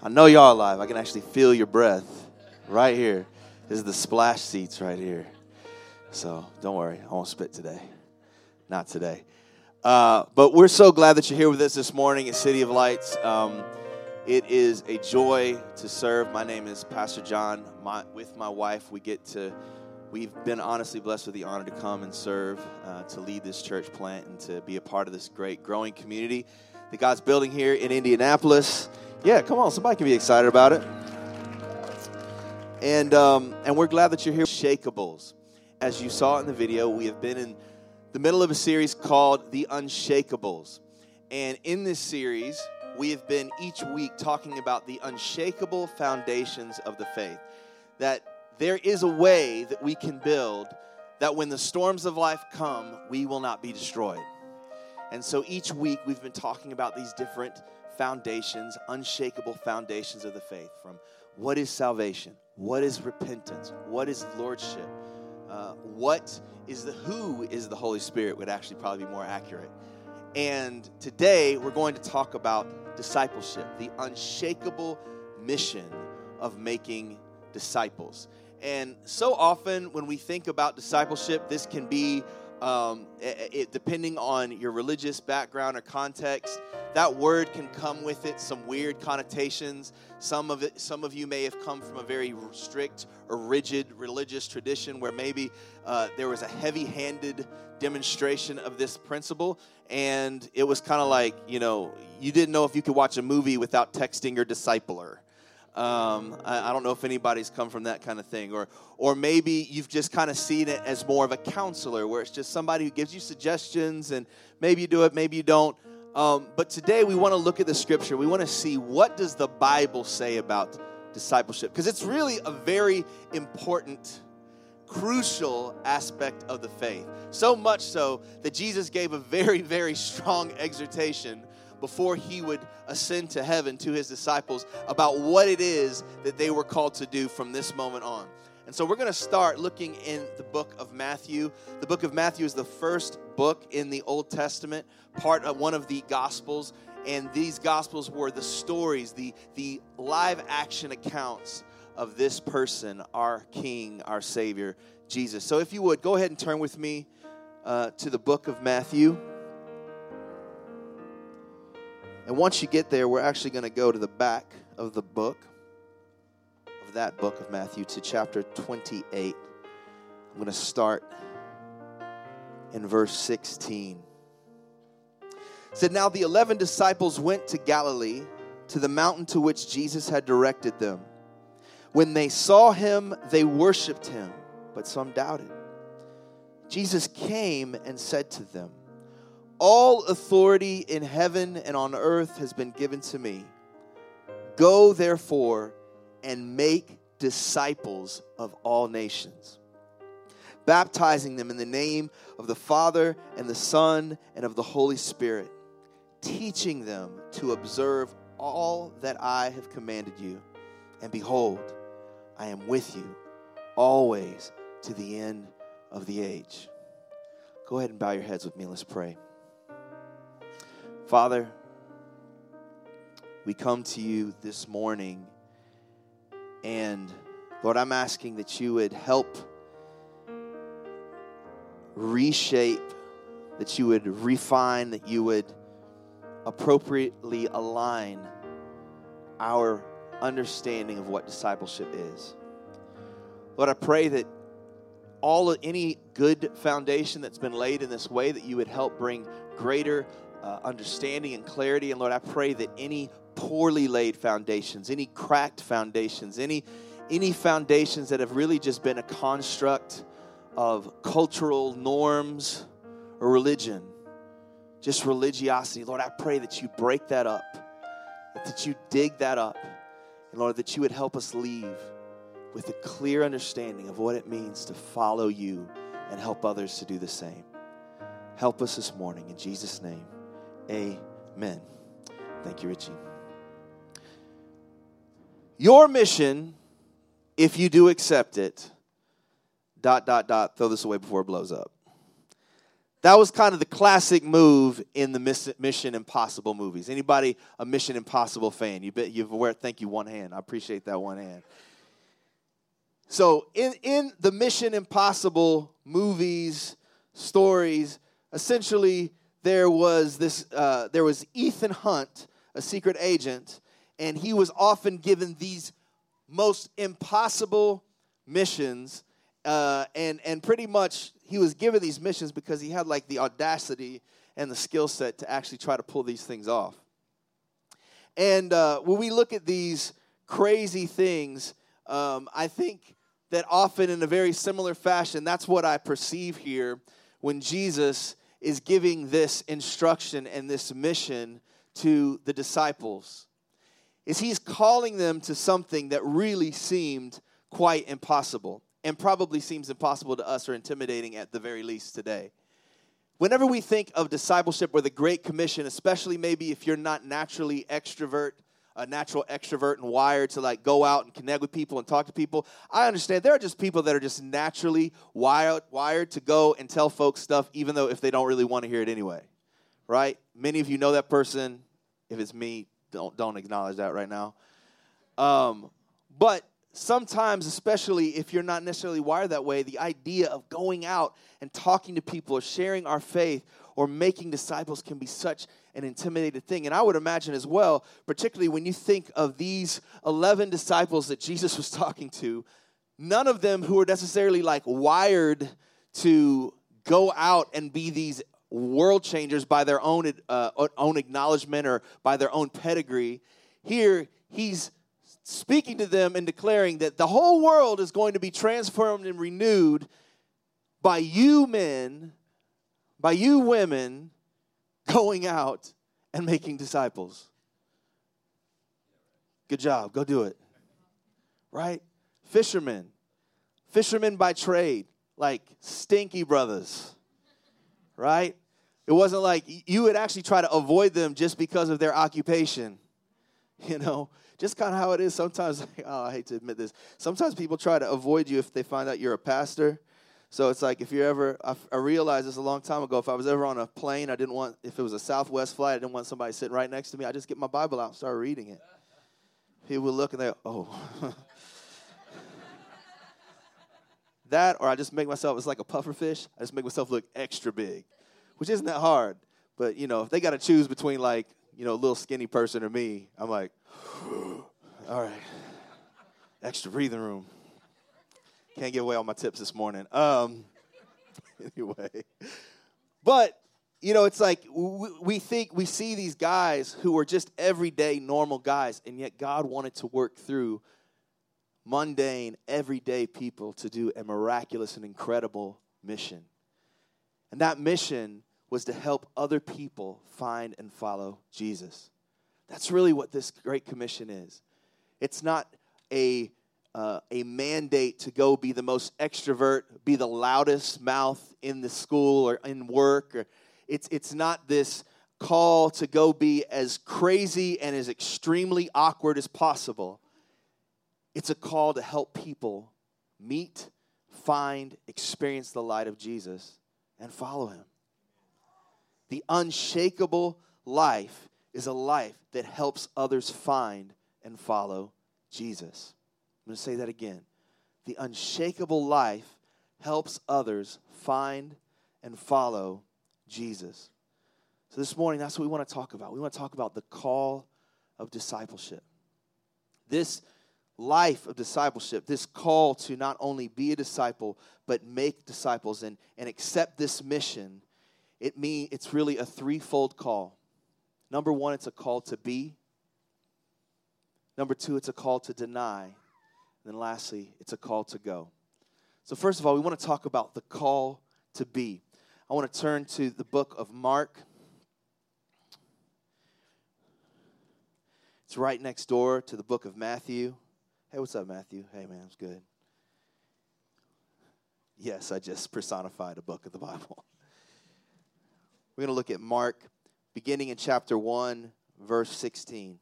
I know y'all alive. I can actually feel your breath right here. This is the splash seats right here. So don't worry, I won't spit today. Not today. Uh, but we're so glad that you're here with us this morning at City of Lights. Um, it is a joy to serve. My name is Pastor John. My, with my wife, we get to, we've been honestly blessed with the honor to come and serve, uh, to lead this church plant, and to be a part of this great growing community that God's building here in Indianapolis. Yeah, come on, somebody can be excited about it. And um, and we're glad that you're here. Shakables, as you saw in the video, we have been in the middle of a series called The Unshakables, and in this series, we have been each week talking about the unshakable foundations of the faith. That there is a way that we can build that when the storms of life come, we will not be destroyed. And so each week we've been talking about these different foundations, unshakable foundations of the faith from what is salvation? What is repentance? What is lordship? Uh, what is the who is the Holy Spirit would actually probably be more accurate. And today we're going to talk about discipleship, the unshakable mission of making disciples. And so often when we think about discipleship, this can be um, it, depending on your religious background or context, that word can come with it some weird connotations. Some of it, some of you may have come from a very strict or rigid religious tradition where maybe uh, there was a heavy-handed demonstration of this principle, and it was kind of like you know you didn't know if you could watch a movie without texting your discipler. Um, I, I, don't know if anybody's come from that kind of thing, or or maybe you've just kind of seen it as more of a counselor, where it's just somebody who gives you suggestions, and maybe you do it, maybe you don't. Um, but today we want to look at the scripture. We want to see what does the Bible say about discipleship, because it's really a very important, crucial aspect of the faith. So much so that Jesus gave a very, very strong exhortation before he would ascend to heaven to his disciples about what it is that they were called to do from this moment on. And so we're going to start looking in the book of Matthew. The book of Matthew is the first book in the Old Testament, part of one of the Gospels. And these Gospels were the stories, the, the live action accounts of this person, our King, our Savior, Jesus. So if you would, go ahead and turn with me uh, to the book of Matthew. And once you get there, we're actually going to go to the back of the book, of that book of Matthew, to chapter 28. I'm going to start in verse 16. It said, Now the eleven disciples went to Galilee, to the mountain to which Jesus had directed them. When they saw him, they worshiped him, but some doubted. Jesus came and said to them, all authority in heaven and on earth has been given to me. Go, therefore, and make disciples of all nations, baptizing them in the name of the Father and the Son and of the Holy Spirit, teaching them to observe all that I have commanded you. And behold, I am with you always to the end of the age. Go ahead and bow your heads with me. Let's pray. Father, we come to you this morning, and Lord, I'm asking that you would help reshape, that you would refine, that you would appropriately align our understanding of what discipleship is. Lord, I pray that all any good foundation that's been laid in this way that you would help bring greater uh, understanding and clarity. And Lord, I pray that any poorly laid foundations, any cracked foundations, any any foundations that have really just been a construct of cultural norms or religion, just religiosity, Lord, I pray that you break that up, that you dig that up, And Lord, that you would help us leave with a clear understanding of what it means to follow you and help others to do the same. Help us this morning. In Jesus' name, amen. Thank you, Richie. Your mission, if you do accept it, dot, dot, dot, throw this away before it blows up. That was kind of the classic move in the Mission Impossible movies. Anybody a Mission Impossible fan? You bet you've aware. Thank you, one hand. I appreciate that one hand. So in in the Mission Impossible movies, stories, essentially there was this uh, there was Ethan Hunt, a secret agent, and he was often given these most impossible missions, uh, and and pretty much he was given these missions because he had like the audacity and the skill set to actually try to pull these things off. And uh, when we look at these crazy things, um, I think that often in a very similar fashion, that's what I perceive here when Jesus is giving this instruction and this mission to the disciples is he's calling them to something that really seemed quite impossible and probably seems impossible to us or intimidating at the very least today. Whenever we think of discipleship or the Great Commission, especially maybe if you're not naturally extrovert, a natural extrovert and wired to like go out and connect with people and talk to people, I understand there are just people that are just naturally wired wired to go and tell folks stuff even though if they don't really want to hear it anyway. Right? Many of you know that person. If it's me, don't don't acknowledge that right now. Um, but sometimes, especially if you're not necessarily wired that way, the idea of going out and talking to people or sharing our faith or making disciples can be such an intimidated thing. And I would imagine as well, particularly when you think of these 11 disciples that Jesus was talking to, none of them who are necessarily like wired to go out and be these world changers by their own uh, own acknowledgement or by their own pedigree. Here, he's speaking to them and declaring that the whole world is going to be transformed and renewed by you men, by you women going out and making disciples. Good job. Go do it. Right? Fishermen. Fishermen by trade, like stinky brothers. Right? It wasn't like you would actually try to avoid them just because of their occupation. You know, just kind of how it is sometimes. Oh, I hate to admit this. Sometimes people try to avoid you if they find out you're a pastor. So it's like if you're ever, I, I realized this a long time ago. If I was ever on a plane, I didn't want, if it was a Southwest flight, I didn't want somebody sitting right next to me. I just get my Bible out and start reading it. People would look and they, oh. that, or I just make myself, it's like a puffer fish. I just make myself look extra big, which isn't that hard. But, you know, if they got to choose between like, you know, a little skinny person or me, I'm like, all right, extra breathing room. Can't give away all my tips this morning. Um, anyway, but you know, it's like we think we see these guys who are just everyday normal guys, and yet God wanted to work through mundane, everyday people to do a miraculous and incredible mission. And that mission was to help other people find and follow Jesus. That's really what this Great Commission is. It's not a uh, a mandate to go be the most extrovert, be the loudest mouth in the school or in work. Or it's, it's not this call to go be as crazy and as extremely awkward as possible. It's a call to help people meet, find, experience the light of Jesus, and follow him. The unshakable life is a life that helps others find and follow Jesus. I'm going to say that again. The unshakable life helps others find and follow Jesus. So this morning, that's what we want to talk about. We want to talk about the call of discipleship. This life of discipleship, this call to not only be a disciple, but make disciples and, and accept this mission, it mean it's really a threefold call. Number one, it's a call to be. Number two, it's a call to deny. And then lastly, it's a call to go. So, first of all, we want to talk about the call to be. I want to turn to the book of Mark. It's right next door to the book of Matthew. Hey, what's up, Matthew? Hey, man, it's good. Yes, I just personified a book of the Bible. We're going to look at Mark, beginning in chapter 1, verse 16.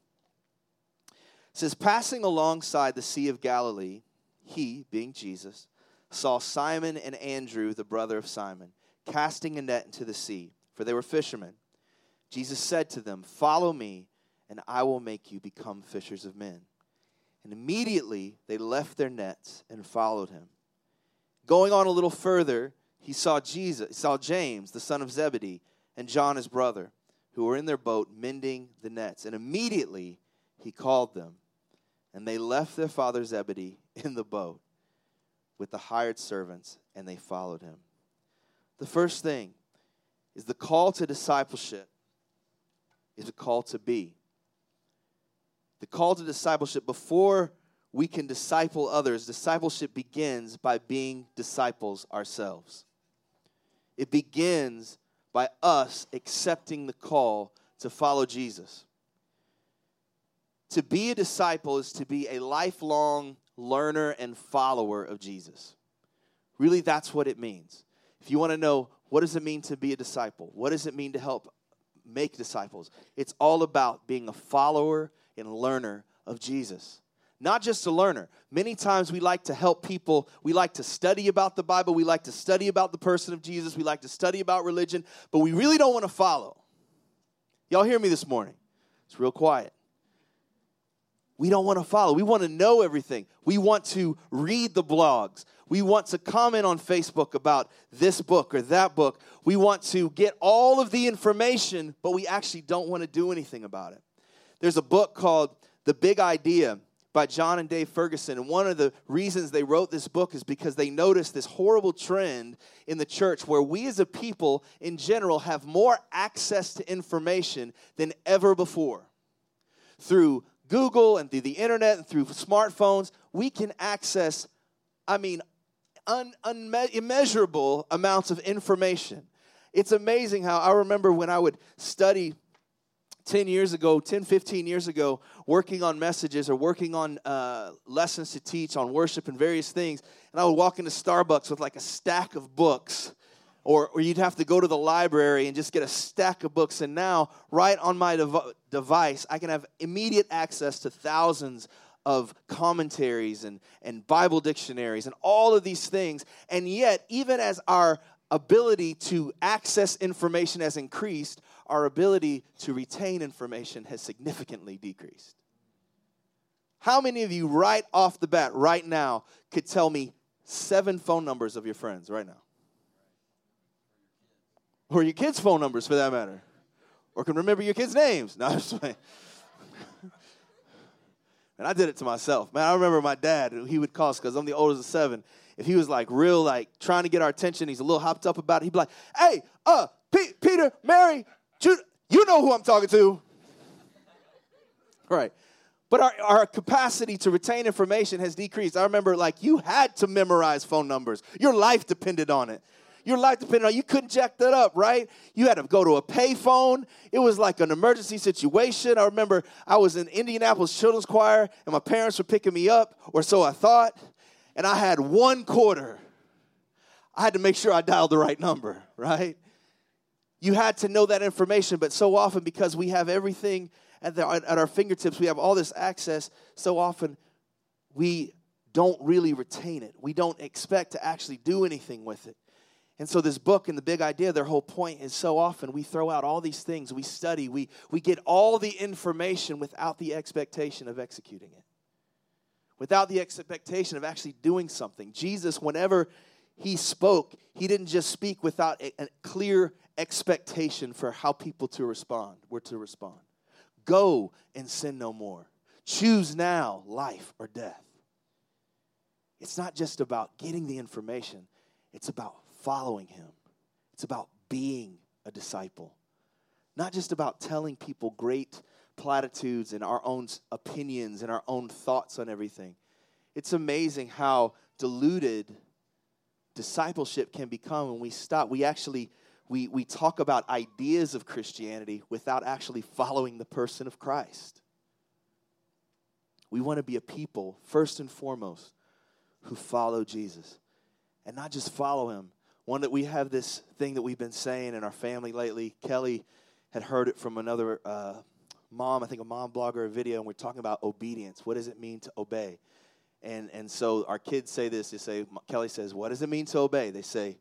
Says, Passing alongside the Sea of Galilee, he, being Jesus, saw Simon and Andrew, the brother of Simon, casting a net into the sea, for they were fishermen. Jesus said to them, Follow me, and I will make you become fishers of men. And immediately they left their nets and followed him. Going on a little further, he saw Jesus, saw James, the son of Zebedee, and John his brother, who were in their boat mending the nets. And immediately he called them, and they left their father Zebedee in the boat with the hired servants, and they followed him. The first thing is the call to discipleship is a call to be. The call to discipleship before we can disciple others, discipleship begins by being disciples ourselves. It begins by us accepting the call to follow Jesus. To be a disciple is to be a lifelong learner and follower of Jesus. Really, that's what it means. If you want to know what does it mean to be a disciple, what does it mean to help make disciples, it's all about being a follower and learner of Jesus not just a learner. Many times we like to help people. We like to study about the Bible. We like to study about the person of Jesus. We like to study about religion, but we really don't want to follow. Y'all hear me this morning? It's real quiet. We don't want to follow. We want to know everything. We want to read the blogs. We want to comment on Facebook about this book or that book. We want to get all of the information, but we actually don't want to do anything about it. There's a book called The Big Idea by Jon and Dave Ferguson. And one of the reasons they wrote this book is because they noticed this horrible trend in the church where we as a people in general have more access to information than ever before. Through Google and through the internet and through smartphones, we can access, I mean, un, unme- immeasurable amounts of information. It's amazing how I remember when I would study 10 years ago, 10, 15 years ago, working on messages or working on uh, lessons to teach on worship and various things. And I would walk into Starbucks with like a stack of books. Or, or you'd have to go to the library and just get a stack of books. And now, right on my dev- device, I can have immediate access to thousands of commentaries and, and Bible dictionaries and all of these things. And yet, even as our ability to access information has increased, our ability to retain information has significantly decreased. How many of you, right off the bat, right now, could tell me seven phone numbers of your friends right now? Or your kids' phone numbers for that matter? Or can remember your kids' names? No, I'm just. And I did it to myself. Man, I remember my dad, he would call us because I'm the oldest of seven. If he was like real, like trying to get our attention, he's a little hopped up about it, he'd be like, hey, uh, P- Peter, Mary, Jude, you know who I'm talking to. Right. But our, our capacity to retain information has decreased. I remember, like, you had to memorize phone numbers, your life depended on it. Your life depended on you couldn't jack that up, right? You had to go to a payphone. It was like an emergency situation. I remember I was in Indianapolis Children's Choir and my parents were picking me up, or so I thought, and I had one quarter. I had to make sure I dialed the right number, right? You had to know that information, but so often because we have everything at, the, at our fingertips, we have all this access, so often we don't really retain it. We don't expect to actually do anything with it. And so, this book and the big idea, their whole point is so often we throw out all these things, we study, we, we get all the information without the expectation of executing it, without the expectation of actually doing something. Jesus, whenever he spoke, he didn't just speak without a, a clear expectation for how people to respond, were to respond. Go and sin no more. Choose now life or death. It's not just about getting the information, it's about following him. It's about being a disciple. Not just about telling people great platitudes and our own opinions and our own thoughts on everything. It's amazing how diluted discipleship can become when we stop. We actually we, we talk about ideas of Christianity without actually following the person of Christ. We want to be a people, first and foremost, who follow Jesus. And not just follow him. One that we have this thing that we've been saying in our family lately. Kelly had heard it from another uh, mom, I think a mom blogger, a video, and we're talking about obedience. What does it mean to obey? And, and so our kids say this. They say, Kelly says, What does it mean to obey? They say,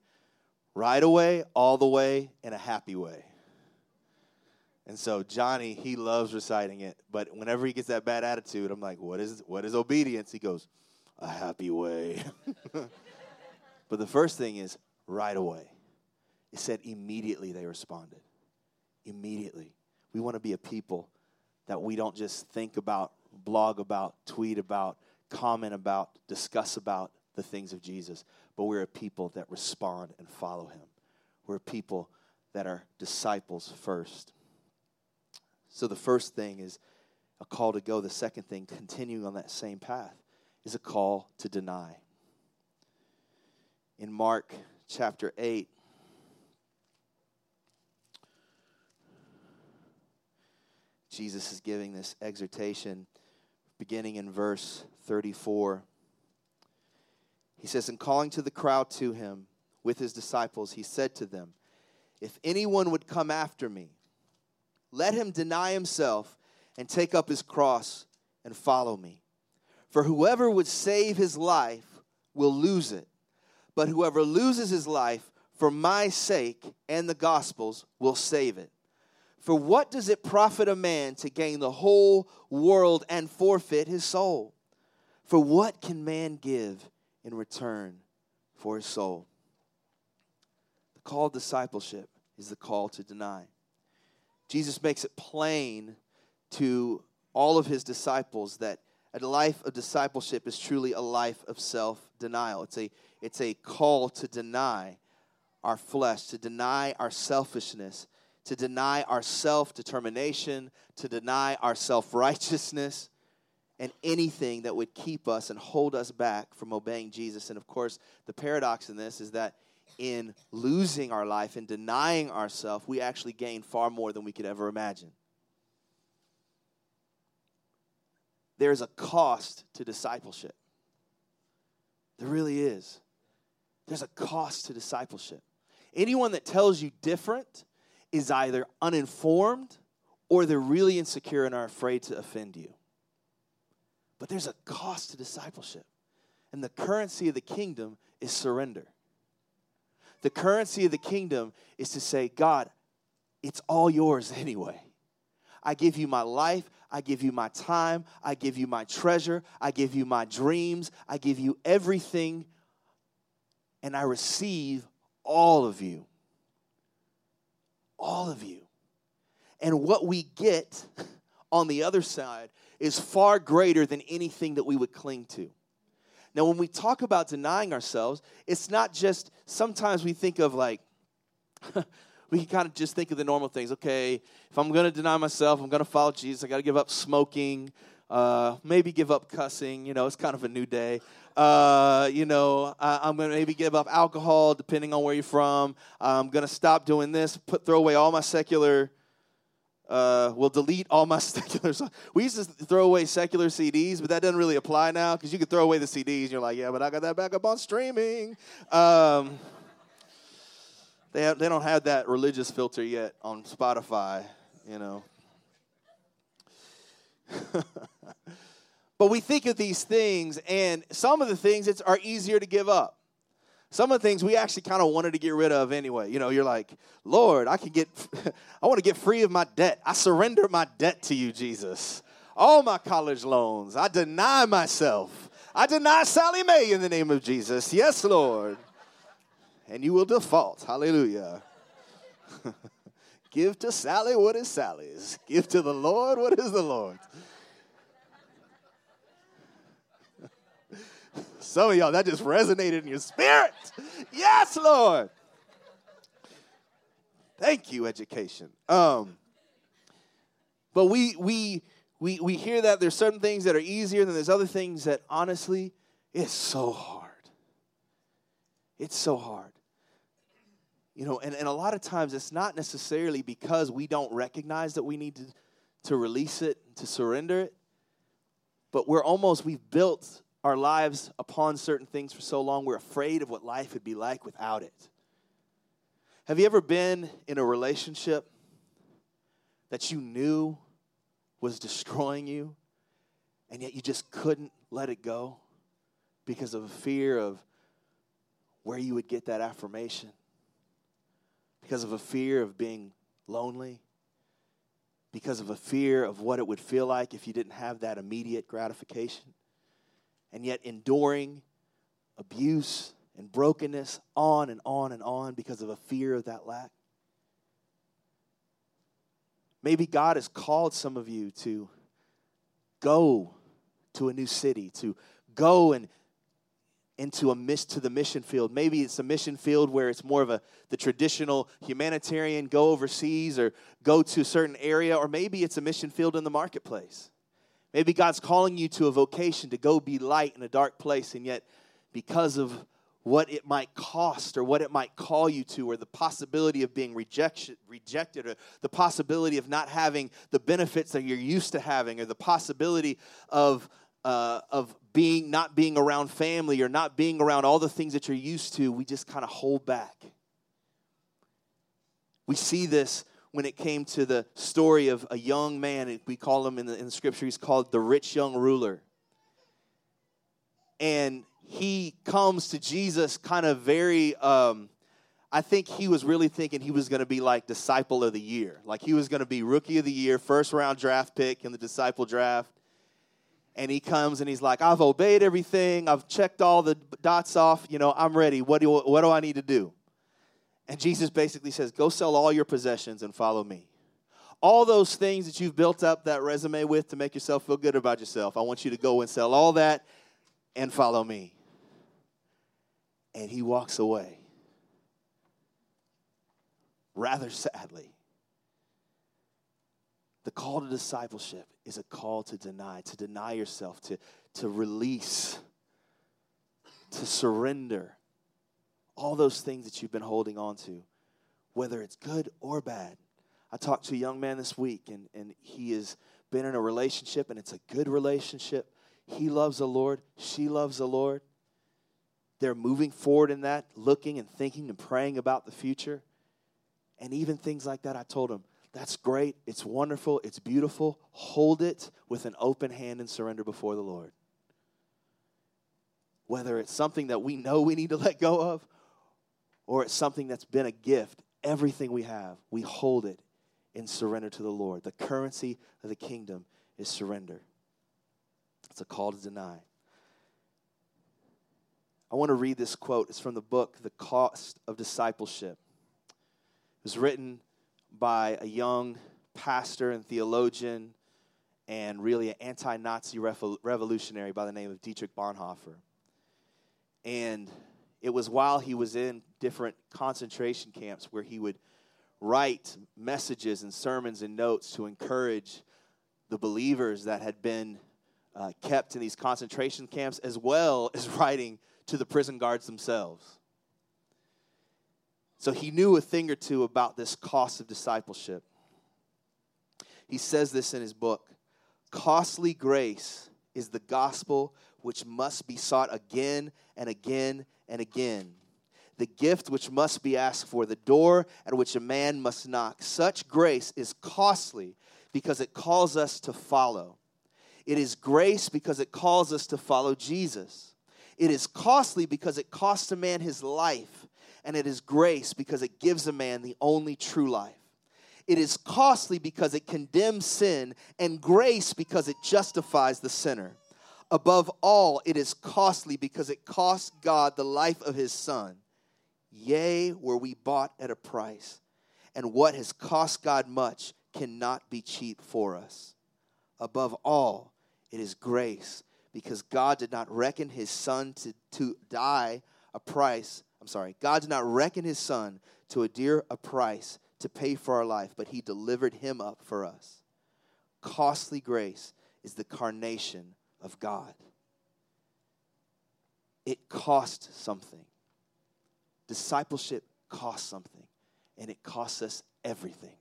right away, all the way, in a happy way. And so Johnny, he loves reciting it, but whenever he gets that bad attitude, I'm like, "What is what is obedience?" He goes, "A happy way." but the first thing is right away. It said immediately they responded. Immediately. We want to be a people that we don't just think about, blog about, tweet about, comment about, discuss about the things of Jesus, but we're a people that respond and follow him. We're a people that are disciples first. So the first thing is a call to go. The second thing, continuing on that same path, is a call to deny. In Mark chapter 8, Jesus is giving this exhortation beginning in verse 34. He says, In calling to the crowd to him with his disciples, he said to them, If anyone would come after me, let him deny himself and take up his cross and follow me. For whoever would save his life will lose it, but whoever loses his life for my sake and the gospel's will save it. For what does it profit a man to gain the whole world and forfeit his soul? For what can man give in return for his soul? The call of discipleship is the call to deny. Jesus makes it plain to all of his disciples that a life of discipleship is truly a life of self denial. It's a, it's a call to deny our flesh, to deny our selfishness, to deny our self determination, to deny our self righteousness, and anything that would keep us and hold us back from obeying Jesus. And of course, the paradox in this is that in losing our life and denying ourselves, we actually gain far more than we could ever imagine. There's a cost to discipleship. There really is. There's a cost to discipleship. Anyone that tells you different is either uninformed or they're really insecure and are afraid to offend you. But there's a cost to discipleship. And the currency of the kingdom is surrender. The currency of the kingdom is to say, God, it's all yours anyway. I give you my life. I give you my time. I give you my treasure. I give you my dreams. I give you everything. And I receive all of you. All of you. And what we get on the other side is far greater than anything that we would cling to. Now, when we talk about denying ourselves, it's not just sometimes we think of like, we can kind of just think of the normal things. Okay, if I'm going to deny myself, I'm going to follow Jesus, I got to give up smoking, uh, maybe give up cussing. You know, it's kind of a new day. Uh, you know, I, am going to maybe give up alcohol, depending on where you're from. I'm going to stop doing this, put throw away all my secular uh, will delete all my secular. We used to throw away secular CDs, but that doesn't really apply now because you could throw away the CDs. And you're like, yeah, but I got that back up on streaming. Um, they have, they don't have that religious filter yet on Spotify, you know. but we think of these things, and some of the things it's, are easier to give up. Some of the things we actually kind of wanted to get rid of anyway. You know, you're like, Lord, I can get, I want to get free of my debt. I surrender my debt to you, Jesus. All my college loans. I deny myself. I deny Sallie Mae in the name of Jesus. Yes, Lord. And you will default. Hallelujah. Give to Sallie what is Sallie's. Give to the Lord what is the Lord's. Some of y'all, that just resonated in your spirit. Yes, Lord. Thank you, education. Um, but we we we we hear that there's certain things that are easier than there's other things that honestly it's so hard. It's so hard. You know, and, and a lot of times it's not necessarily because we don't recognize that we need to, to release it, to surrender it, but we're almost, we've built our lives upon certain things for so long, we're afraid of what life would be like without it. Have you ever been in a relationship that you knew was destroying you, and yet you just couldn't let it go because of a fear of where you would get that affirmation, because of a fear of being lonely, because of a fear of what it would feel like if you didn't have that immediate gratification, and yet enduring abuse and brokenness on and on and on because of a fear of that lack. Maybe God has called some of you to go to a new city, to go and into a miss to the mission field. Maybe it's a mission field where it's more of a the traditional humanitarian go overseas or go to a certain area, or maybe it's a mission field in the marketplace. Maybe God's calling you to a vocation to go be light in a dark place, and yet because of what it might cost or what it might call you to or the possibility of being rejection, rejected or the possibility of not having the benefits that you're used to having or the possibility of uh, of being not being around family or not being around all the things that you're used to we just kind of hold back we see this when it came to the story of a young man we call him in the, in the scripture he's called the rich young ruler and he comes to Jesus kind of very, um, I think he was really thinking he was going to be like disciple of the year. Like he was going to be rookie of the year, first round draft pick in the disciple draft. And he comes and he's like, I've obeyed everything. I've checked all the dots off. You know, I'm ready. What do, what do I need to do? And Jesus basically says, Go sell all your possessions and follow me. All those things that you've built up that resume with to make yourself feel good about yourself, I want you to go and sell all that and follow me and he walks away rather sadly. The call to discipleship is a call to deny, to deny yourself, to, to release, to surrender all those things that you've been holding on to, whether it's good or bad. I talked to a young man this week, and, and he has been in a relationship, and it's a good relationship. He loves the Lord, she loves the Lord they're moving forward in that, looking and thinking and praying about the future. And even things like that, I told him, that's great. It's wonderful. It's beautiful. Hold it with an open hand and surrender before the Lord. Whether it's something that we know we need to let go of or it's something that's been a gift, everything we have, we hold it in surrender to the Lord. The currency of the kingdom is surrender. It's a call to deny. I want to read this quote. It's from the book, The Cost of Discipleship. It was written by a young pastor and theologian and really an anti Nazi revolutionary by the name of Dietrich Bonhoeffer. And it was while he was in different concentration camps where he would write messages and sermons and notes to encourage the believers that had been uh, kept in these concentration camps, as well as writing to the prison guards themselves. So he knew a thing or two about this cost of discipleship. He says this in his book Costly grace is the gospel which must be sought again and again and again. The gift which must be asked for, the door at which a man must knock. Such grace is costly because it calls us to follow. It is grace because it calls us to follow Jesus. It is costly because it costs a man his life, and it is grace because it gives a man the only true life. It is costly because it condemns sin, and grace because it justifies the sinner. Above all, it is costly because it cost God the life of his Son. Yea, were we bought at a price, and what has cost God much cannot be cheap for us. Above all, it is grace because God did not reckon his son to, to die a price. I'm sorry, God did not reckon his son to a dear a price to pay for our life, but he delivered him up for us. Costly grace is the incarnation of God. It cost something. Discipleship costs something, and it costs us everything.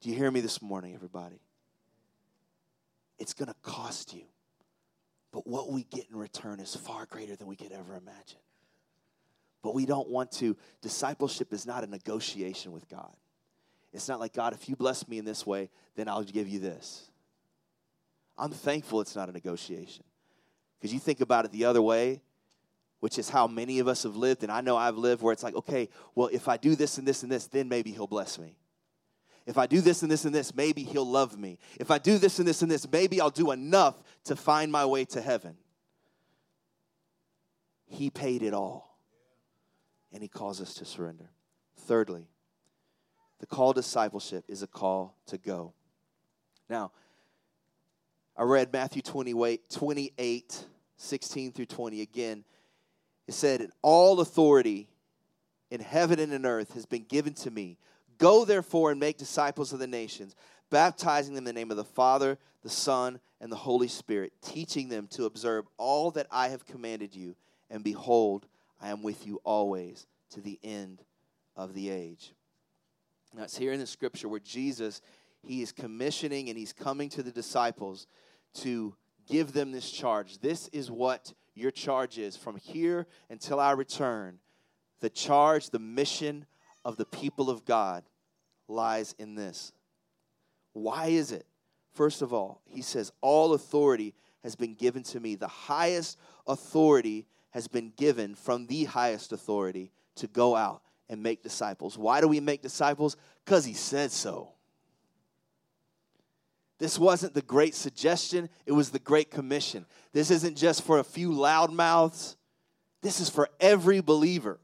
Do you hear me this morning, everybody? it's going to cost you. But what we get in return is far greater than we could ever imagine. But we don't want to. Discipleship is not a negotiation with God. It's not like, God, if you bless me in this way, then I'll give you this. I'm thankful it's not a negotiation. Because you think about it the other way, which is how many of us have lived, and I know I've lived where it's like, okay, well, if I do this and this and this, then maybe he'll bless me. If I do this and this and this, maybe he'll love me. If I do this and this and this, maybe I'll do enough to find my way to heaven. He paid it all, and he calls us to surrender. Thirdly, the call discipleship is a call to go. Now, I read Matthew 28, 16 through 20 again. It said, All authority in heaven and in earth has been given to me. Go therefore and make disciples of the nations, baptizing them in the name of the Father, the Son, and the Holy Spirit, teaching them to observe all that I have commanded you. And behold, I am with you always to the end of the age. Now, it's here in the scripture where Jesus, he is commissioning and he's coming to the disciples to give them this charge. This is what your charge is from here until I return. The charge, the mission of the people of God lies in this. Why is it? First of all, he says, All authority has been given to me. The highest authority has been given from the highest authority to go out and make disciples. Why do we make disciples? Because he said so. This wasn't the great suggestion, it was the great commission. This isn't just for a few loudmouths, this is for every believer.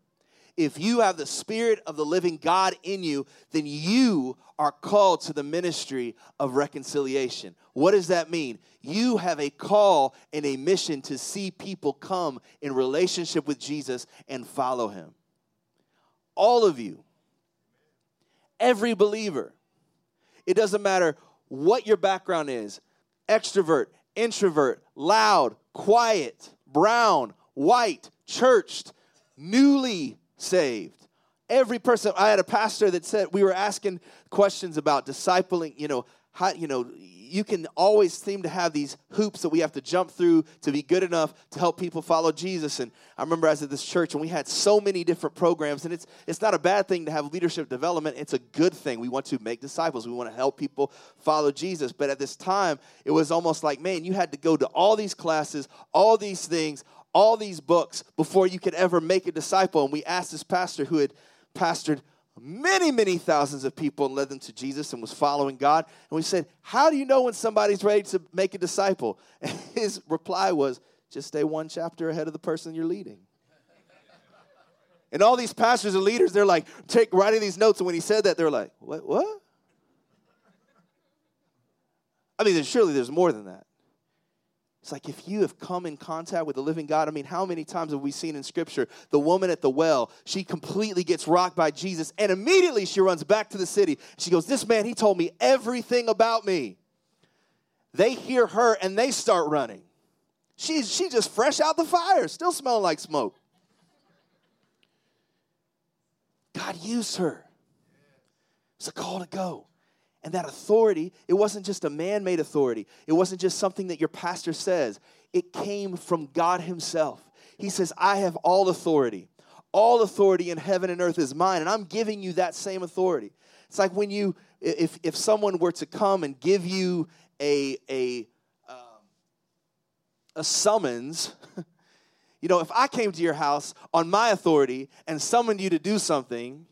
If you have the Spirit of the living God in you, then you are called to the ministry of reconciliation. What does that mean? You have a call and a mission to see people come in relationship with Jesus and follow him. All of you, every believer. It doesn't matter what your background is extrovert, introvert, loud, quiet, brown, white, churched, newly saved. Every person, I had a pastor that said, we were asking questions about discipling, you know, how, you know, you can always seem to have these hoops that we have to jump through to be good enough to help people follow Jesus. And I remember I was at this church and we had so many different programs, and it's it's not a bad thing to have leadership development. It's a good thing. We want to make disciples. We want to help people follow Jesus. But at this time, it was almost like, man, you had to go to all these classes, all these things, all these books before you could ever make a disciple. And we asked this pastor who had pastored many, many thousands of people and led them to Jesus and was following God. And we said, How do you know when somebody's ready to make a disciple? And his reply was, Just stay one chapter ahead of the person you're leading. And all these pastors and leaders, they're like, take writing these notes. And when he said that, they're like, what? What? I mean, surely there's more than that. It's like if you have come in contact with the living God, I mean, how many times have we seen in Scripture the woman at the well? She completely gets rocked by Jesus, and immediately she runs back to the city. She goes, This man, he told me everything about me. They hear her and they start running. She's, she's just fresh out the fire, still smelling like smoke. God used her. It's a call to go. And that authority, it wasn't just a man made authority, it wasn't just something that your pastor says. It came from God Himself. He says, I have all authority. All authority in heaven and earth is mine, and I'm giving you that same authority. It's like when you, if, if someone were to come and give you a, a, um, a summons, you know, if I came to your house on my authority and summoned you to do something,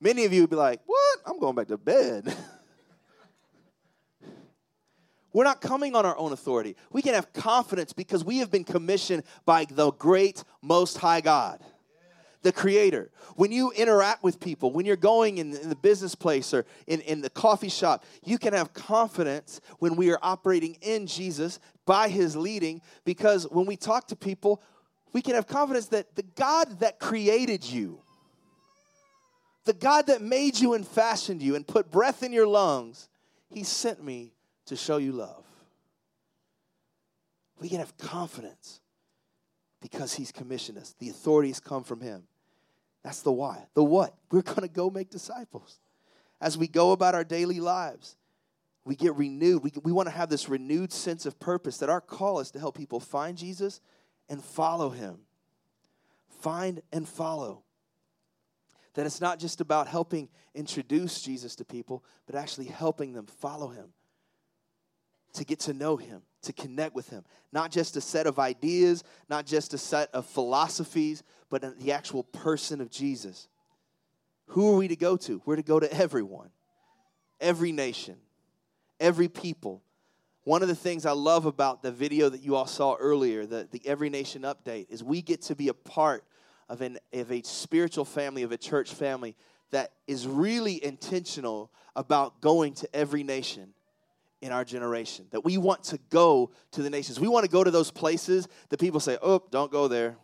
many of you would be like, What? I'm going back to bed. We're not coming on our own authority. We can have confidence because we have been commissioned by the great, most high God, the Creator. When you interact with people, when you're going in, in the business place or in, in the coffee shop, you can have confidence when we are operating in Jesus by His leading because when we talk to people, we can have confidence that the God that created you, the God that made you and fashioned you and put breath in your lungs, He sent me to show you love. We can have confidence because He's commissioned us. The authorities come from Him. That's the why. The what? We're going to go make disciples. As we go about our daily lives, we get renewed. We, we want to have this renewed sense of purpose that our call is to help people find Jesus and follow him. Find and follow. That it's not just about helping introduce Jesus to people, but actually helping them follow him, to get to know him, to connect with him. Not just a set of ideas, not just a set of philosophies, but the actual person of Jesus. Who are we to go to? We're to go to everyone, every nation, every people. One of the things I love about the video that you all saw earlier, the, the Every Nation update, is we get to be a part of, an, of a spiritual family, of a church family that is really intentional about going to every nation in our generation. That we want to go to the nations. We want to go to those places that people say, oh, don't go there.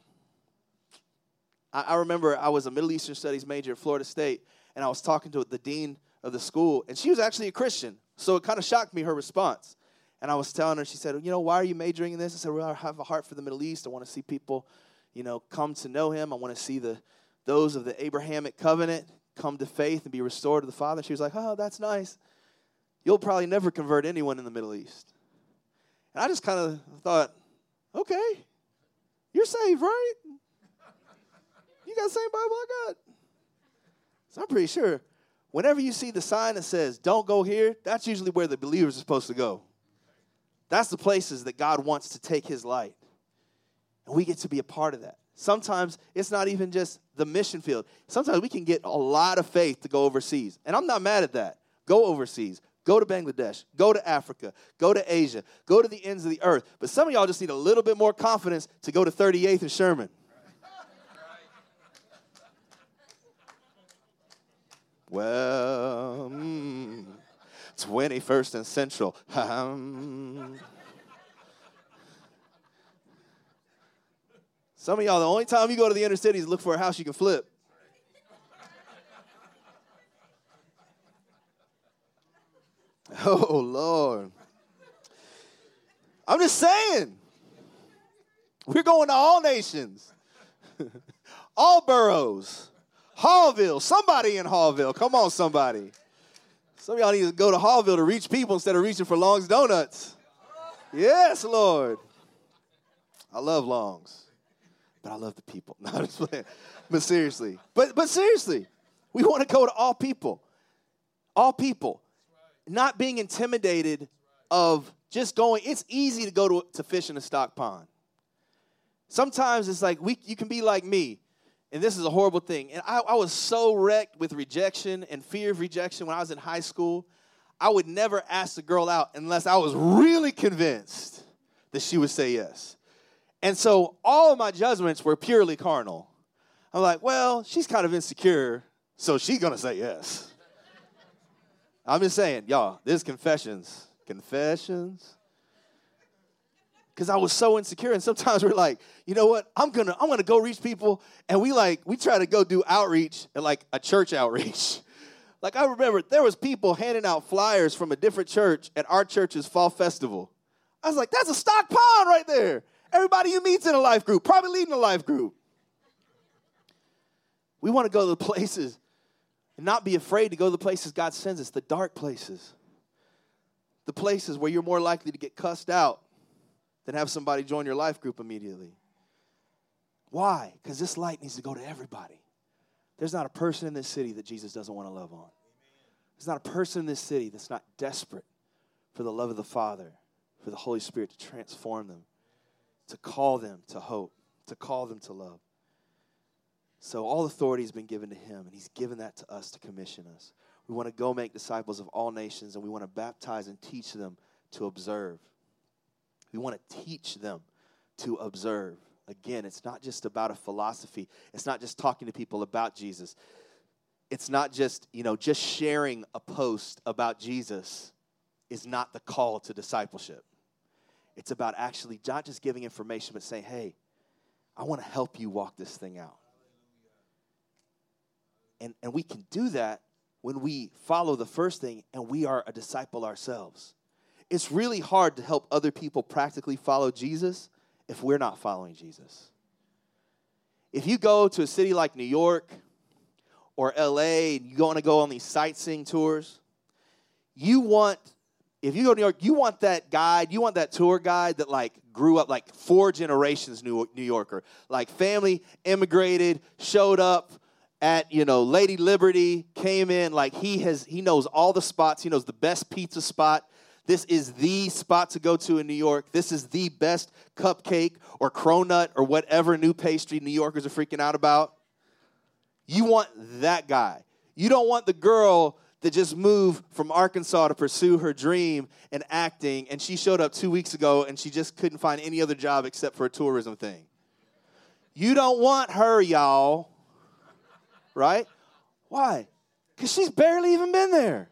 I, I remember I was a Middle Eastern Studies major at Florida State, and I was talking to the dean of the school, and she was actually a Christian. So it kind of shocked me, her response. And I was telling her, she said, You know, why are you majoring in this? I said, Well, I have a heart for the Middle East. I want to see people, you know, come to know him. I want to see the those of the Abrahamic covenant come to faith and be restored to the Father. She was like, Oh, that's nice. You'll probably never convert anyone in the Middle East. And I just kind of thought, Okay, you're saved, right? You got the same Bible I got. So I'm pretty sure whenever you see the sign that says, don't go here, that's usually where the believers are supposed to go. That's the places that God wants to take his light. And we get to be a part of that. Sometimes it's not even just the mission field. Sometimes we can get a lot of faith to go overseas. And I'm not mad at that. Go overseas. Go to Bangladesh. Go to Africa. Go to Asia. Go to the ends of the earth. But some of y'all just need a little bit more confidence to go to 38th and Sherman. Well, mm, 21st and Central. Some of y'all, the only time you go to the inner city is look for a house you can flip. Oh, Lord. I'm just saying. We're going to all nations, all boroughs. Haughville, somebody in Haughville. Come on, somebody. Some of y'all need to go to Haughville to reach people instead of reaching for Long's Donuts. Yes, Lord. I love Long's, but I love the people. No, I'm just playing. But seriously, but but seriously, we want to go to all people, all people, not being intimidated of just going. It's easy to go to, to fish in a stock pond. Sometimes it's like we you can be like me and this is a horrible thing. And I, I, was so wrecked with rejection and fear of rejection when I was in high school. I would never ask the girl out unless I was really convinced that she would say yes. And so all of my judgments were purely carnal. I'm like, well, she's kind of insecure, so she's gonna say yes. I'm just saying, y'all, this confessions. Confessions because I was so insecure. And sometimes we're like, you know what? I'm gonna I'm gonna go reach people, and we like we try to go do outreach at like a church outreach. like I remember there was people handing out flyers from a different church at our church's fall festival. I was like, that's a stock pond right there. Everybody you meet's in a life group, probably leading a life group. We want to go to the places and not be afraid to go to the places God sends us, the dark places. The places where you're more likely to get cussed out than have somebody join your life group immediately. Why? Because this light needs to go to everybody. There's not a person in this city that Jesus doesn't want to love on. There's not a person in this city that's not desperate for the love of the Father, for the Holy Spirit to transform them, to call them to hope, to call them to love. So all authority has been given to him, and he's given that to us to commission us. We want to go make disciples of all nations, and we want to baptize and teach them to observe. We want to teach them to observe. Again, it's not just about a philosophy. It's not just talking to people about Jesus. It's not just, you know, just sharing a post about Jesus is not the call to discipleship. It's about actually not just giving information, but saying, hey, I want to help you walk this thing out. And, and we can do that when we follow the first thing and we are a disciple ourselves it's really hard to help other people practically follow Jesus if we're not following Jesus. If you go to a city like New York or LA and you want to go on these sightseeing tours, you want if you go to New York, you want that guide, you want that tour guide that like grew up like four generations New, New Yorker, like family immigrated, showed up at you know Lady Liberty, came in like he has he knows all the spots, he knows the best pizza spot. This is the spot to go to in New York. This is the best cupcake or cronut or whatever new pastry New Yorkers are freaking out about. You want that guy. You don't want the girl that just moved from Arkansas to pursue her dream in acting, and she showed up two weeks ago and she just couldn't find any other job except for a tourism thing. You don't want her, y'all. Right? Why? Because she's barely even been there.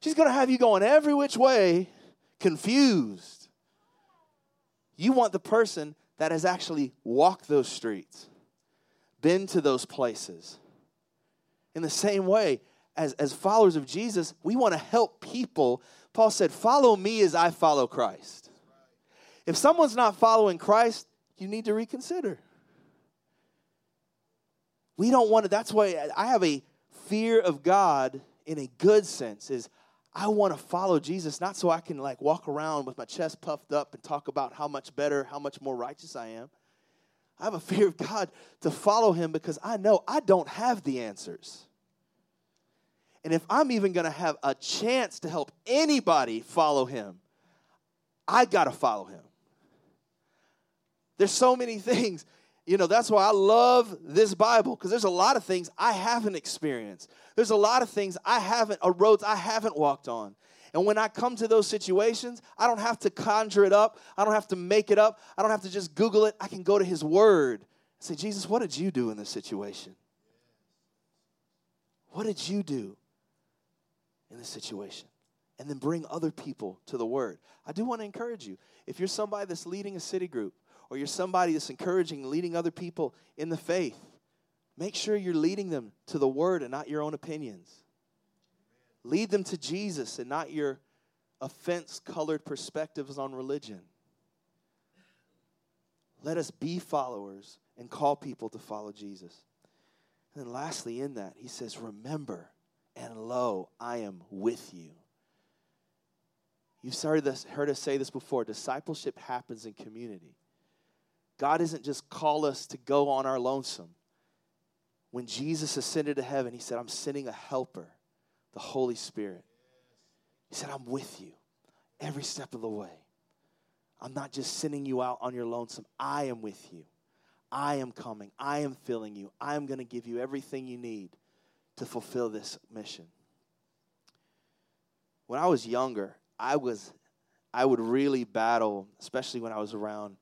She's going to have you going every which way, confused. You want the person that has actually walked those streets, been to those places. In the same way, as, as followers of Jesus, we want to help people. Paul said, Follow me as I follow Christ. If someone's not following Christ, you need to reconsider. We don't want to, that's why I have a fear of God in a good sense, is I want to follow Jesus, not so I can like walk around with my chest puffed up and talk about how much better, how much more righteous I am. I have a fear of God to follow him because I know I don't have the answers. And if I'm even going to have a chance to help anybody follow him, I got to follow him. There's so many things. You know, that's why I love this Bible because there's a lot of things I haven't experienced. There's a lot of things I haven't, or roads I haven't walked on. And when I come to those situations, I don't have to conjure it up. I don't have to make it up. I don't have to just Google it. I can go to His Word and say, Jesus, what did you do in this situation? What did you do? in this situation and then bring other people to the word. I do want to encourage you. If you're somebody that's leading a city group or you're somebody that's encouraging leading other people in the faith, make sure you're leading them to the word and not your own opinions. Lead them to Jesus and not your offense colored perspectives on religion. Let us be followers and call people to follow Jesus. And then, lastly, in that, he says, Remember and lo, I am with you. You've this, heard us say this before discipleship happens in community. God isn't just call us to go on our lonesome. When Jesus ascended to heaven, he said, I'm sending a helper, the Holy Spirit. He said, I'm with you every step of the way. I'm not just sending you out on your lonesome. I am with you. I am coming. I am filling you. I am going to give you everything you need to fulfill this mission. When I was younger, I was I would really battle, especially when I was around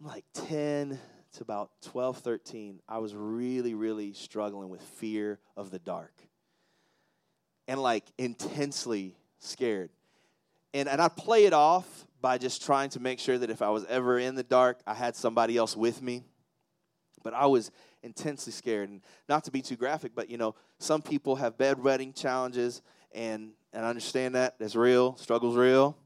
like 10 to about 12, 13. I was really, really struggling with fear of the dark and like intensely scared. And, and I'd play it off by just trying to make sure that if I was ever in the dark, I had somebody else with me. But I was intensely scared. And not to be too graphic, but you know, some people have bedwetting challenges, and and I understand that that's real. Struggle's real.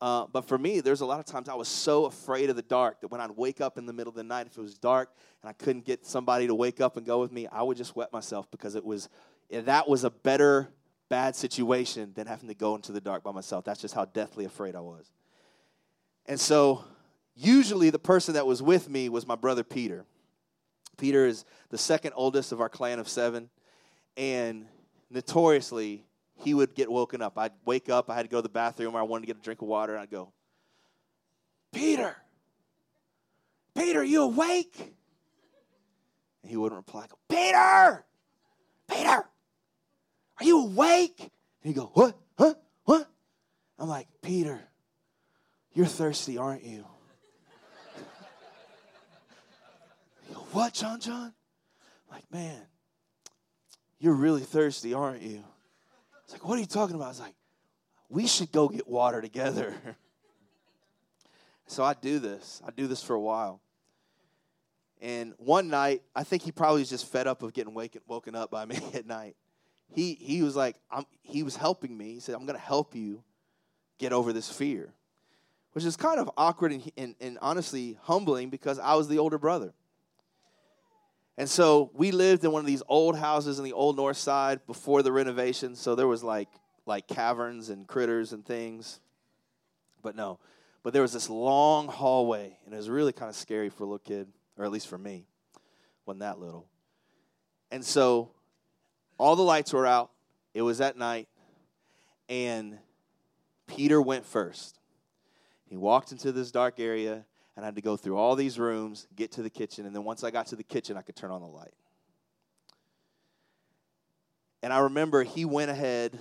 Uh, but for me, there's a lot of times I was so afraid of the dark that when I'd wake up in the middle of the night, if it was dark and I couldn't get somebody to wake up and go with me, I would just wet myself because it was that was a better bad situation than having to go into the dark by myself. That's just how deathly afraid I was. And so, usually, the person that was with me was my brother Peter. Peter is the second oldest of our clan of seven, and notoriously, he would get woken up. I'd wake up, I had to go to the bathroom, or I wanted to get a drink of water, and I'd go, Peter, Peter, you awake? And he wouldn't reply. I go, Peter, Peter, are you awake? And he'd go, What? Huh? What? I'm like, Peter, you're thirsty, aren't you? go, What, Jon Jon? like, man, you're really thirsty, aren't you? It's like, what are you talking about? I was like, we should go get water together. so I do this. I do this for a while. And one night, I think he probably was just fed up of getting woken up by me at night. He, he was like, I'm, he was helping me. He said, I'm going to help you get over this fear, which is kind of awkward and, and, and honestly humbling because I was the older brother. And so we lived in one of these old houses in the old north side before the renovation. So there was like like caverns and critters and things. But no. But there was this long hallway, and it was really kind of scary for a little kid, or at least for me. Wasn't that little. And so all the lights were out. It was at night. And Peter went first. He walked into this dark area and I had to go through all these rooms, get to the kitchen, and then once I got to the kitchen, I could turn on the light. And I remember he went ahead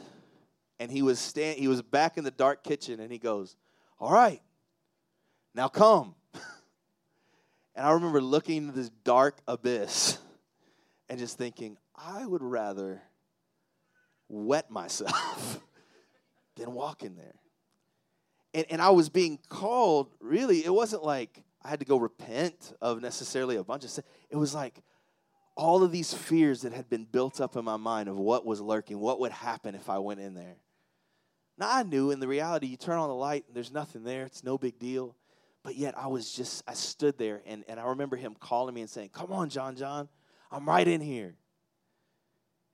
and he was stand, he was back in the dark kitchen and he goes, "All right. Now come." and I remember looking into this dark abyss and just thinking, I would rather wet myself than walk in there. And, and I was being called, really, it wasn't like I had to go repent of necessarily a bunch of stuff. It was like all of these fears that had been built up in my mind of what was lurking, what would happen if I went in there. Now I knew in the reality, you turn on the light and there's nothing there, it's no big deal. But yet I was just, I stood there and, and I remember him calling me and saying, Come on, Jon, Jon, I'm right in here.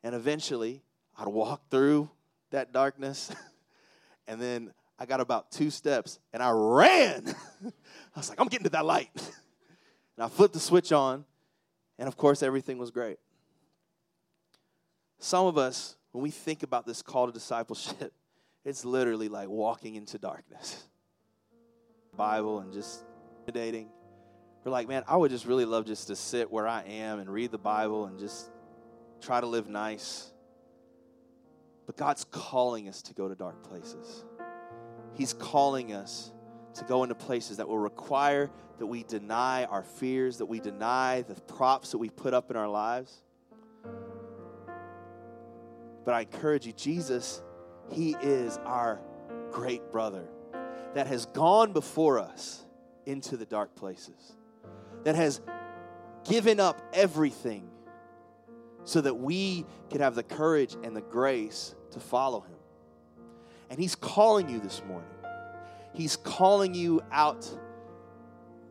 And eventually, I'd walk through that darkness, and then I got about two steps and I ran. I was like, I'm getting to that light. and I flipped the switch on, and of course, everything was great. Some of us, when we think about this call to discipleship, it's literally like walking into darkness. Bible and just dating. We're like, man, I would just really love just to sit where I am and read the Bible and just try to live nice. But God's calling us to go to dark places. He's calling us to go into places that will require that we deny our fears, that we deny the props that we put up in our lives. But I encourage you, Jesus, He is our great brother that has gone before us into the dark places that has given up everything so that we could have the courage and the grace to follow him. And he's calling you this morning. He's calling you out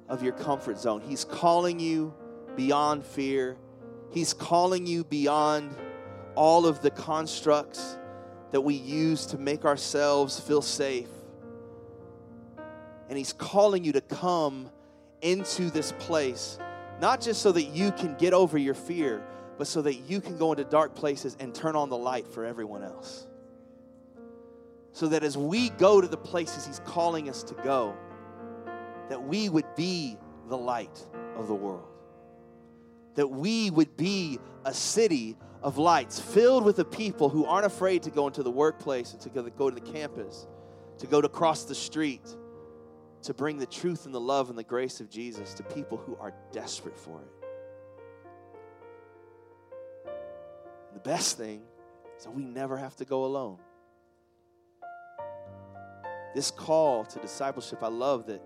of your comfort zone. He's calling you beyond fear. He's calling you beyond all of the constructs that we use to make ourselves feel safe. And He's calling you to come into this place, not just so that you can get over your fear, but so that you can go into dark places and turn on the light for everyone else. So that as we go to the places He's calling us to go, that we would be the light of the world. That we would be a city of lights filled with the people who aren't afraid to go into the workplace and to go to the campus, to go to cross the street, to bring the truth and the love and the grace of Jesus to people who are desperate for it. The best thing is that we never have to go alone. This call to discipleship, I love that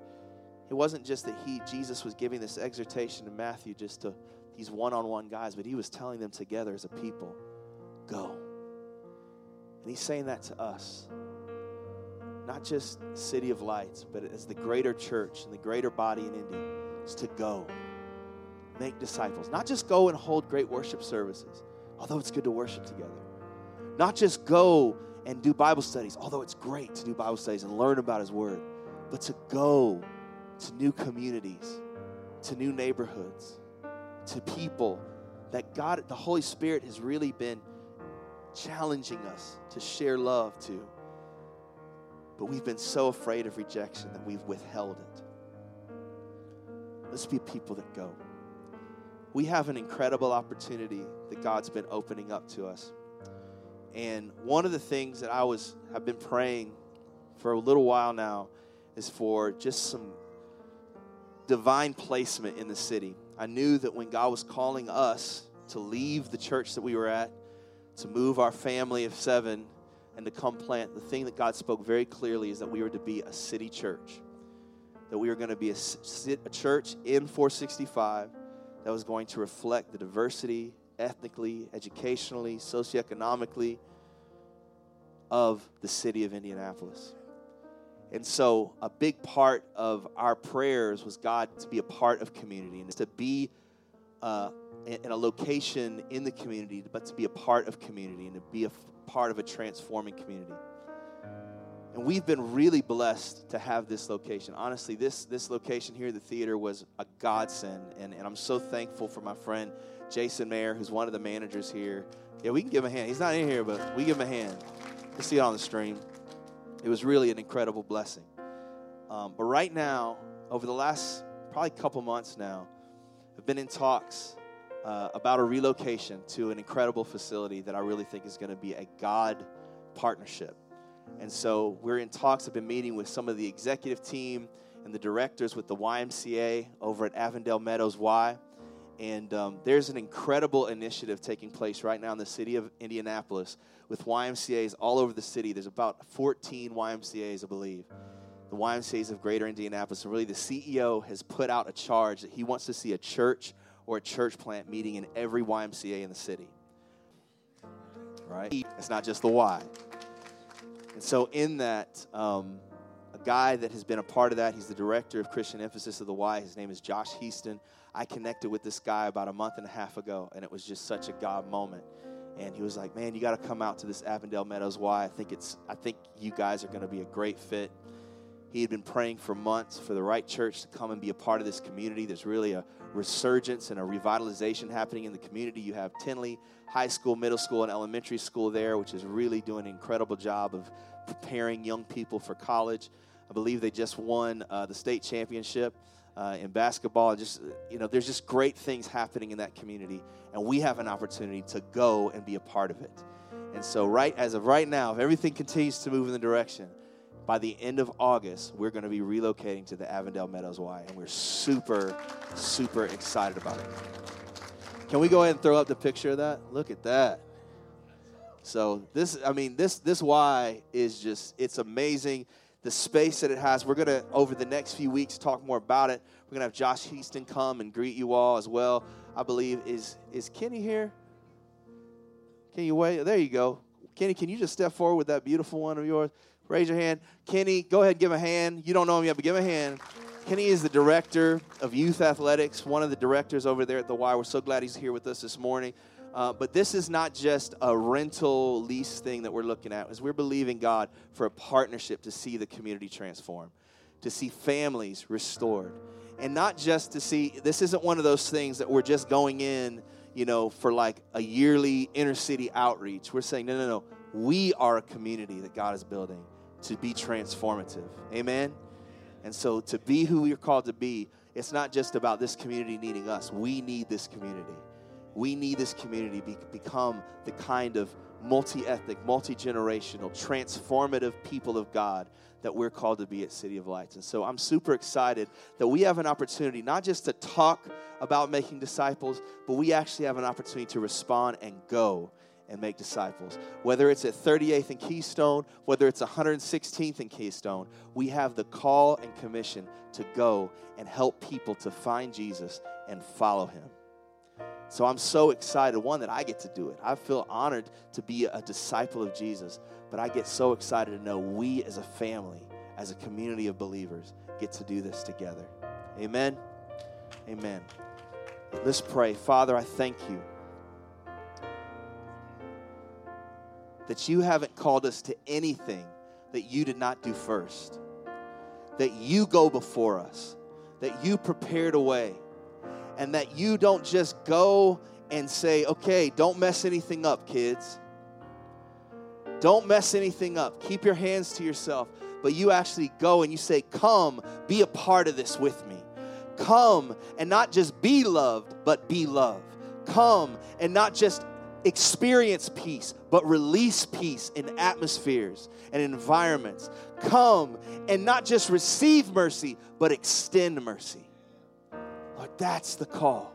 it wasn't just that he Jesus was giving this exhortation to Matthew just to these one-on-one guys, but he was telling them together as a people, go. And he's saying that to us not just City of Lights, but as the greater church and the greater body in Indy, is to go, make disciples. Not just go and hold great worship services, although it's good to worship together. Not just go and do Bible studies, although it's great to do Bible studies and learn about His Word, but to go to new communities, to new neighborhoods, to people that God, the Holy Spirit, has really been challenging us to share love to but we've been so afraid of rejection that we've withheld it. Let's be people that go. We have an incredible opportunity that God's been opening up to us. And one of the things that I was have been praying for a little while now is for just some divine placement in the city. I knew that when God was calling us to leave the church that we were at, to move our family of seven and to come plant, the thing that God spoke very clearly is that we were to be a city church. That we were going to be a, a church in 465 that was going to reflect the diversity ethnically, educationally, socioeconomically of the city of Indianapolis. And so, a big part of our prayers was God to be a part of community and to be uh, in, a location in the community, but to be a part of community and to be a part of a transforming community. And we've been really blessed to have this location. Honestly, this, this location here, the theater, was a godsend. And, and I'm so thankful for my friend Jason Mayer, who's one of the managers here. Yeah, we can give him a hand. He's not in here, but we give him a hand. You see it on the stream. It was really an incredible blessing. Um, but right now, over the last probably couple months now, I've been in talks uh, about a relocation to an incredible facility that I really think is going to be a God partnership. And so we're in talks. I've been meeting with some of the executive team and the directors with the YMCA over at Avondale Meadows Y. And um, there's an incredible initiative taking place right now in the city of Indianapolis with YMCAs all over the city. There's about 14 YMCAs, I believe. The YMCAs of Greater Indianapolis. And really, the CEO has put out a charge that he wants to see a church or a church plant meeting in every YMCA in the city. Right? It's not just the Y. And so, in that, um, guy that has been a part of that, he's the director of Christian Emphasis of the Y. His name is Josh Heaston. I connected with this guy about a month and a half ago, and it was just such a God moment. And he was like, "Man, you got to come out to this Avondale Meadows Y. I think it's, I think you guys are going to be a great fit." He had been praying for months for the right church to come and be a part of this community. There's really a resurgence and a revitalization happening in the community. You have Tindley High School, Middle School, and Elementary School there, which is really doing an incredible job of preparing young people for college. I believe they just won uh, the state championship uh, in basketball. Just you know, there's just great things happening in that community, and we have an opportunity to go and be a part of it. And so, right as of right now, if everything continues to move in the direction, by the end of August, we're going to be relocating to the Avondale Meadows Y, and we're super, super excited about it. Can we go ahead and throw up the picture of that? Look at that. So this, I mean, this this Y is just it's amazing. The space that it has. We're gonna over the next few weeks talk more about it. We're gonna have Josh Heaston come and greet you all as well. I believe is is Kenny here? Can you wait? There you go. Kenny, can you just step forward with that beautiful one of yours? Raise your hand. Kenny, go ahead, and give a hand. You don't know him yet, but give him a hand. Kenny is the director of youth athletics, one of the directors over there at the Y. We're so glad he's here with us this morning. Uh, but this is not just a rental lease thing that we're looking at, as we're believing God for a partnership to see the community transform, to see families restored. And not just to see, this isn't one of those things that we're just going in, you know, for like a yearly inner city outreach. We're saying, no, no, no. We are a community that God is building to be transformative. Amen? And so to be who we are called to be, it's not just about this community needing us. We need this community we need this community to be, become the kind of multi ethnic, multi generational, transformative people of God that we're called to be at City of Lights. And so I'm super excited that we have an opportunity not just to talk about making disciples, but we actually have an opportunity to respond and go and make disciples. Whether it's at 38th and Keystone, whether it's 116th and Keystone, we have the call and commission to go and help people to find Jesus and follow him. So I'm so excited, one, that I get to do it. I feel honored to be a disciple of Jesus, but I get so excited to know we as a family, as a community of believers, get to do this together. Amen. Amen. Let's pray. Father, I thank you that you haven't called us to anything that you did not do first, that you go before us, that you prepared a way and that you don't just go and say, okay, don't mess anything up, kids. Don't mess anything up. Keep your hands to yourself. But you actually go and you say, come, be a part of this with me. Come and not just be loved, but be loved. Come and not just experience peace, but release peace in atmospheres and environments. Come and not just receive mercy, but extend mercy. That's the call.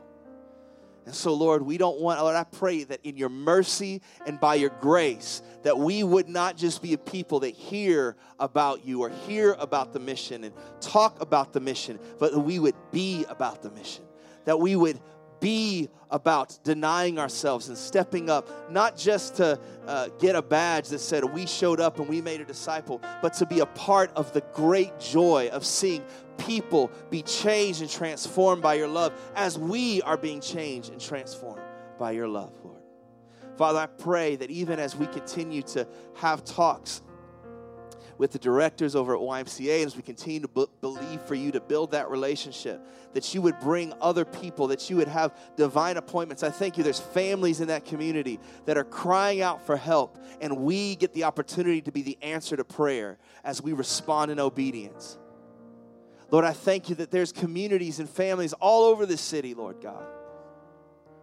And so, Lord, we don't want, Lord, I pray that in your mercy and by your grace, that we would not just be a people that hear about you or hear about the mission and talk about the mission, but that we would be about the mission. That we would be about denying ourselves and stepping up, not just to uh, get a badge that said we showed up and we made a disciple, but to be a part of the great joy of seeing people be changed and transformed by your love as we are being changed and transformed by your love, Lord. Father, I pray that even as we continue to have talks with the directors over at YMCA, and as we continue to b- believe for you to build that relationship, that you would bring other people, that you would have divine appointments. I thank you. There's families in that community that are crying out for help, and we get the opportunity to be the answer to prayer as we respond in obedience. Lord, I thank you that there's communities and families all over the city, Lord God,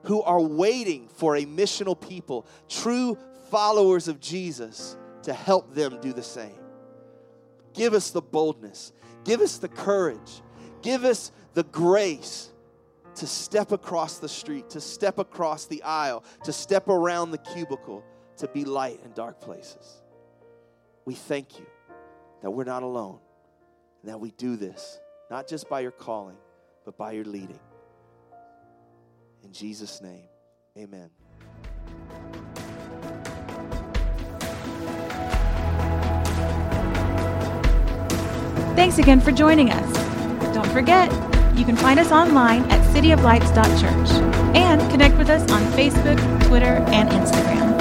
who are waiting for a missional people, true followers of Jesus, to help them do the same. Give us the boldness. Give us the courage. Give us the grace to step across the street, to step across the aisle, to step around the cubicle, to be light in dark places. We thank you that we're not alone and that we do this not just by your calling, but by your leading. In Jesus' name, amen. Thanks again for joining us. Don't forget, you can find us online at cityoflights.church and connect with us on Facebook, Twitter, and Instagram.